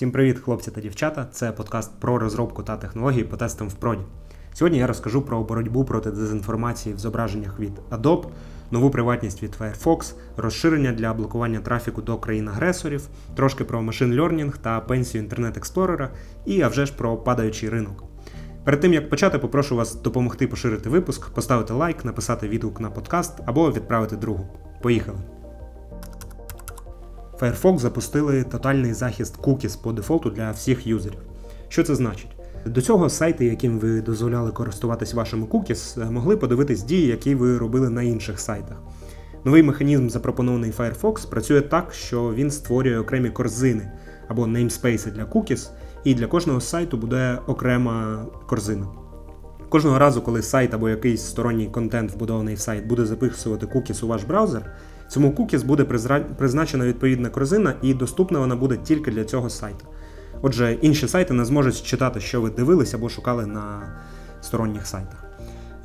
Всім привіт, хлопці та дівчата. Це подкаст про розробку та технології по тестам в проді. Сьогодні я розкажу про боротьбу проти дезінформації в зображеннях від Adobe, нову приватність від Firefox, розширення для блокування трафіку до країн-агресорів, трошки про машин learning та пенсію інтернет експлорера і а вже ж про падаючий ринок. Перед тим як почати, попрошу вас допомогти поширити випуск, поставити лайк, написати відгук на подкаст або відправити другу. Поїхали! Firefox запустили тотальний захист cookies по дефолту для всіх юзерів. Що це значить? До цього сайти, яким ви дозволяли користуватись вашими cookies, могли подивитись дії, які ви робили на інших сайтах. Новий механізм, запропонований Firefox, працює так, що він створює окремі корзини або namespace для cookies, і для кожного сайту буде окрема корзина. Кожного разу, коли сайт або якийсь сторонній контент, вбудований в сайт, буде записувати cookies у ваш браузер, цьому cookies буде призначена відповідна корзина, і доступна вона буде тільки для цього сайту. Отже, інші сайти не зможуть читати, що ви дивились або шукали на сторонніх сайтах.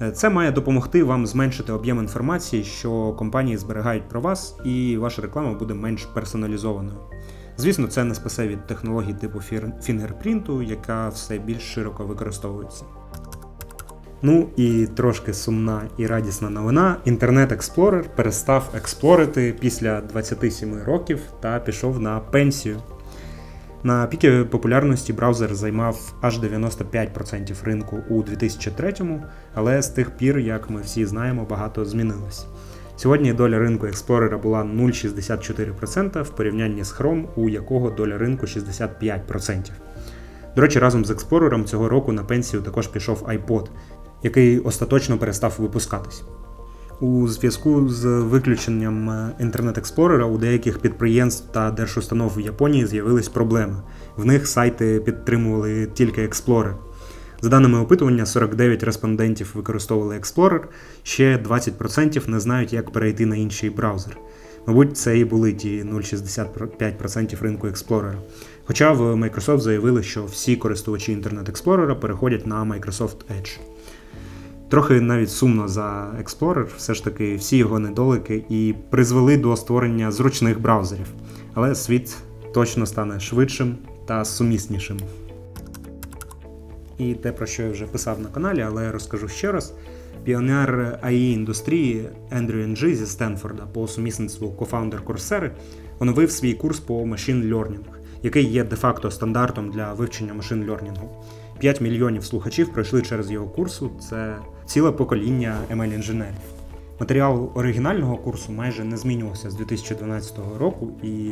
Е, це має допомогти вам зменшити об'єм інформації, що компанії зберігають про вас, і ваша реклама буде менш персоналізованою. Звісно, це не спасе від технологій типу фінгерпринту, яка все більш широко використовується. Ну і трошки сумна і радісна новина. Інтернет Explorer перестав експлорити після 27 років та пішов на пенсію. На піки популярності браузер займав аж 95% ринку у 2003-му, але з тих пір, як ми всі знаємо, багато змінилось. Сьогодні доля ринку Explorer була 0,64% в порівнянні з Chrome, у якого доля ринку 65%. До речі, разом з Explorer цього року на пенсію також пішов iPod, який остаточно перестав випускатись. У зв'язку з виключенням Internet Explorer у деяких підприємств та держустанов в Японії з'явились проблеми. В них сайти підтримували тільки Explorer. За даними опитування, 49 респондентів використовували Explorer, ще 20% не знають, як перейти на інший браузер. Мабуть, це і були ті 0,65% ринку Explorer. Хоча в Microsoft заявили, що всі користувачі Internet Explorer переходять на Microsoft Edge. Трохи навіть сумно за Explorer, все ж таки всі його недоліки і призвели до створення зручних браузерів. Але світ точно стане швидшим та суміснішим. І те, про що я вже писав на каналі, але я розкажу ще раз. Піонер ai індустрії Ендрю Енджі зі Стенфорда по сумісництву кофаундер Coursera оновив свій курс по Machine Learning, який є де-факто стандартом для вивчення машин лернінгу. 5 мільйонів слухачів пройшли через його курсу. Це ціле покоління ml інженерів. Матеріал оригінального курсу майже не змінювався з 2012 року, і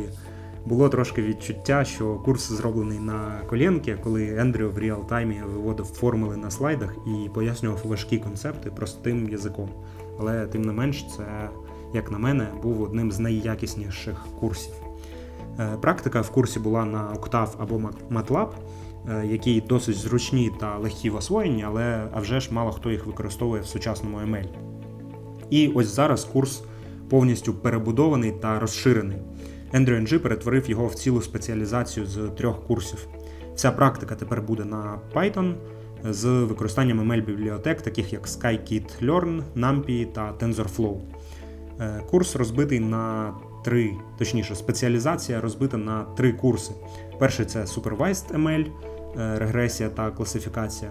було трошки відчуття, що курс зроблений на колінки, коли Ендрю в реал-таймі виводив формули на слайдах і пояснював важкі концепти простим язиком. Але тим не менш, це, як на мене, був одним з найякісніших курсів. Е, практика в курсі була на Octave або MATLAB, які досить зручні та легкі в освоєнні, але а вже ж мало хто їх використовує в сучасному ML. І ось зараз курс повністю перебудований та розширений. Andrew NG перетворив його в цілу спеціалізацію з трьох курсів. Вся практика тепер буде на Python з використанням ML-бібліотек, таких як Scikit-Learn, NumPy та TensorFlow. Е, курс розбитий на три, точніше, спеціалізація розбита на три курси. Перший це Supervised ML, е, регресія та класифікація.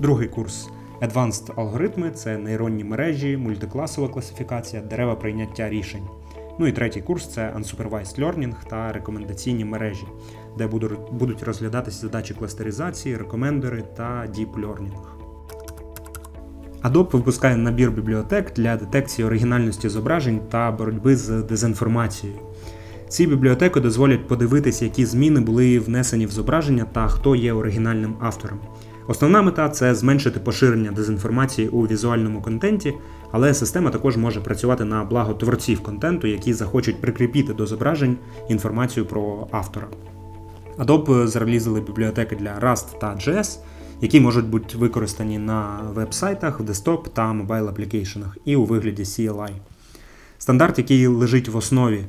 Другий курс Advanced алгоритми це нейронні мережі, мультикласова класифікація, дерева прийняття рішень. Ну і третій курс це Unsupervised Learning та рекомендаційні мережі, де будуть розглядатися задачі кластеризації, рекомендери та Deep Learning. Adobe випускає набір бібліотек для детекції оригінальності зображень та боротьби з дезінформацією. Ці бібліотеки дозволять подивитися, які зміни були внесені в зображення та хто є оригінальним автором. Основна мета це зменшити поширення дезінформації у візуальному контенті, але система також може працювати на благо творців контенту, які захочуть прикріпіти до зображень інформацію про автора. Adobe зарелізили бібліотеки для Rust та JS, які можуть бути використані на веб-сайтах, в десктоп та мобайл аплікейшенах і у вигляді CLI. Стандарт, який лежить в основі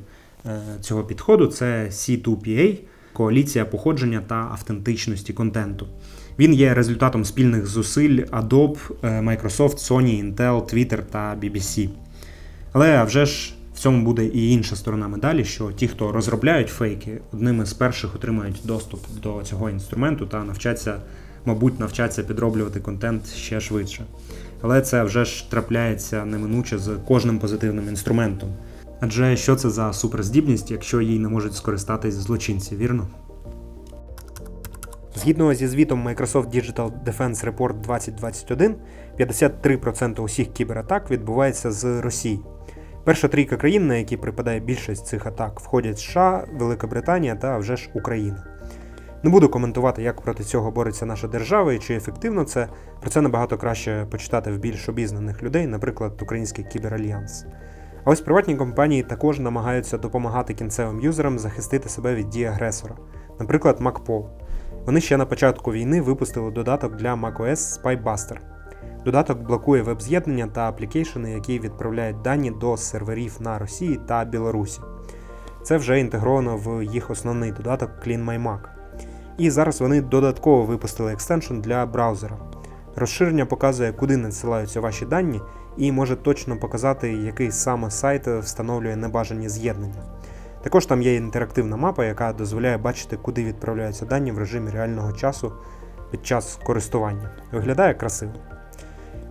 цього підходу, це C2PA коаліція походження та автентичності контенту. Він є результатом спільних зусиль Adobe, е, Microsoft, Sony, Intel, Twitter та BBC. Але вже ж В цьому буде і інша сторона медалі, що ті, хто розробляють фейки, одними з перших отримають доступ до цього інструменту та навчаться, мабуть, навчаться підроблювати контент ще швидше. Але це вже ж трапляється неминуче з кожним позитивним інструментом. Адже що це за суперздібність, якщо їй не можуть скористатись злочинці, вірно? Згідно зі звітом Microsoft Digital Defense Report 2021, 53% усіх кібератак відбувається з Росії. Перша трійка країн, на які припадає більшість цих атак, входять США, Велика Британія та вже ж Україна. Не буду коментувати, як проти цього бореться наша держава і чи ефективно це. Про це набагато краще почитати в більш обізнаних людей, наприклад, Український кіберальянс. А ось приватні компанії також намагаються допомагати кінцевим юзерам захистити себе від дії агресора, наприклад, MacPo. Вони ще на початку війни випустили додаток для macOS SpyBuster. Додаток блокує веб-з'єднання та аплікейшени, які відправляють дані до серверів на Росії та Білорусі. Це вже інтегровано в їх основний додаток CleanMyMac. І зараз вони додатково випустили екстеншн для браузера. Розширення показує, куди надсилаються ваші дані, і може точно показати, який саме сайт встановлює небажані з'єднання. Також там є інтерактивна мапа, яка дозволяє бачити, куди відправляються дані в режимі реального часу під час користування. Виглядає красиво.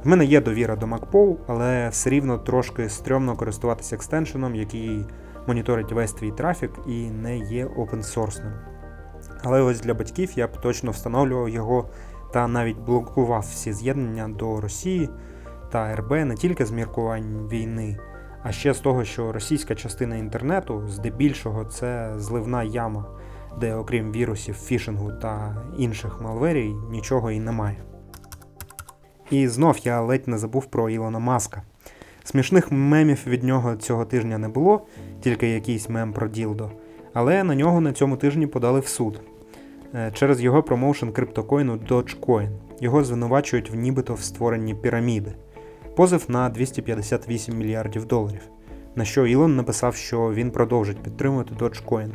В мене є довіра до MacPow, але все рівно трошки стрьомно користуватися екстеншеном, який моніторить весь твій трафік і не є опенсорсним. Але ось для батьків я б точно встановлював його та навіть блокував всі з'єднання до Росії та РБ не тільки з міркувань війни, а ще з того, що російська частина інтернету здебільшого це зливна яма, де окрім вірусів, фішингу та інших малверій нічого і немає. І знов я ледь не забув про Ілона Маска. Смішних мемів від нього цього тижня не було, тільки якийсь мем про Ділдо. Але на нього на цьому тижні подали в суд е, через його промоушен криптокоїну Dogecoin. Його звинувачують в нібито в створенні піраміди. Позов на 258 мільярдів доларів. На що Ілон написав, що він продовжить підтримувати Dogecoin.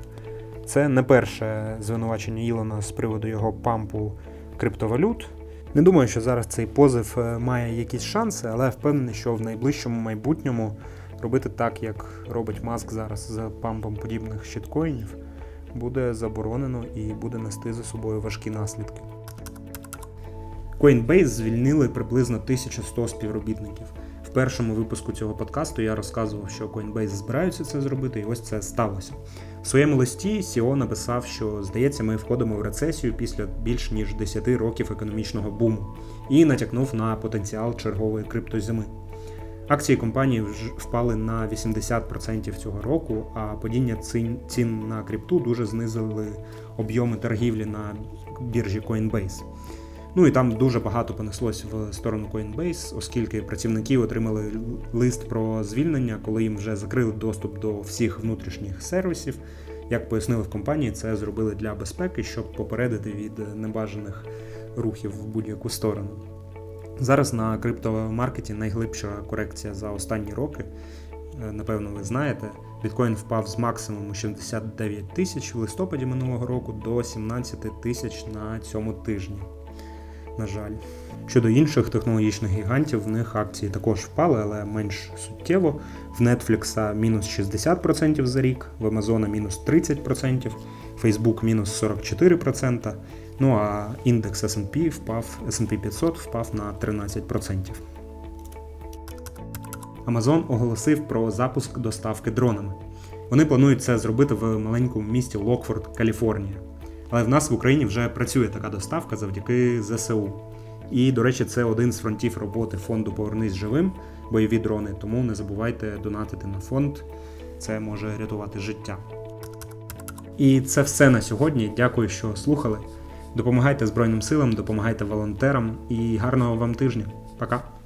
Це не перше звинувачення Ілона з приводу його пампу криптовалют. Не думаю, що зараз цей позив е, має якісь шанси, але впевнений, що в найближчому майбутньому робити так, як робить Маск зараз з пампом подібних щиткоїнів, буде заборонено і буде нести за собою важкі наслідки. Coinbase звільнили приблизно 1100 співробітників. В першому випуску цього подкасту я розказував, що Coinbase збираються це зробити, і ось це сталося. В своєму листі CEO написав, що здається, ми входимо в рецесію після більш ніж 10 років економічного буму, і натякнув на потенціал чергової криптозими. Акції компанії впали на 80% цього року, а падіння цін на крипту дуже знизили об'єми торгівлі на біржі Coinbase. Ну і там дуже багато понеслось в сторону Coinbase, оскільки працівники отримали лист про звільнення, коли їм вже закрили доступ до всіх внутрішніх сервісів. Як пояснили в компанії, це зробили для безпеки, щоб попередити від небажаних рухів в будь-яку сторону. Зараз на криптомаркеті найглибша корекція за останні роки. Е, напевно, ви знаєте, біткоін впав з максимуму 69 тисяч в листопаді минулого року до 17 тисяч на цьому тижні на жаль. Щодо інших технологічних гігантів, в них акції також впали, але менш суттєво. В Netflix мінус 60% за рік, в Amazon мінус 30%, Facebook мінус 44%. Ну а індекс SP впав, SP 500 впав на 13%. Amazon оголосив про запуск доставки дронами. Вони планують це зробити в маленькому місті Локфорд, Каліфорнія. Але в нас в Україні вже працює така доставка завдяки ЗСУ. І, до речі, це один з фронтів роботи фонду Повернись живим, бойові дрони. Тому не забувайте донатити на фонд, це може рятувати життя. І це все на сьогодні. Дякую, що слухали. Допомагайте Збройним силам, допомагайте волонтерам і гарного вам тижня. Пока!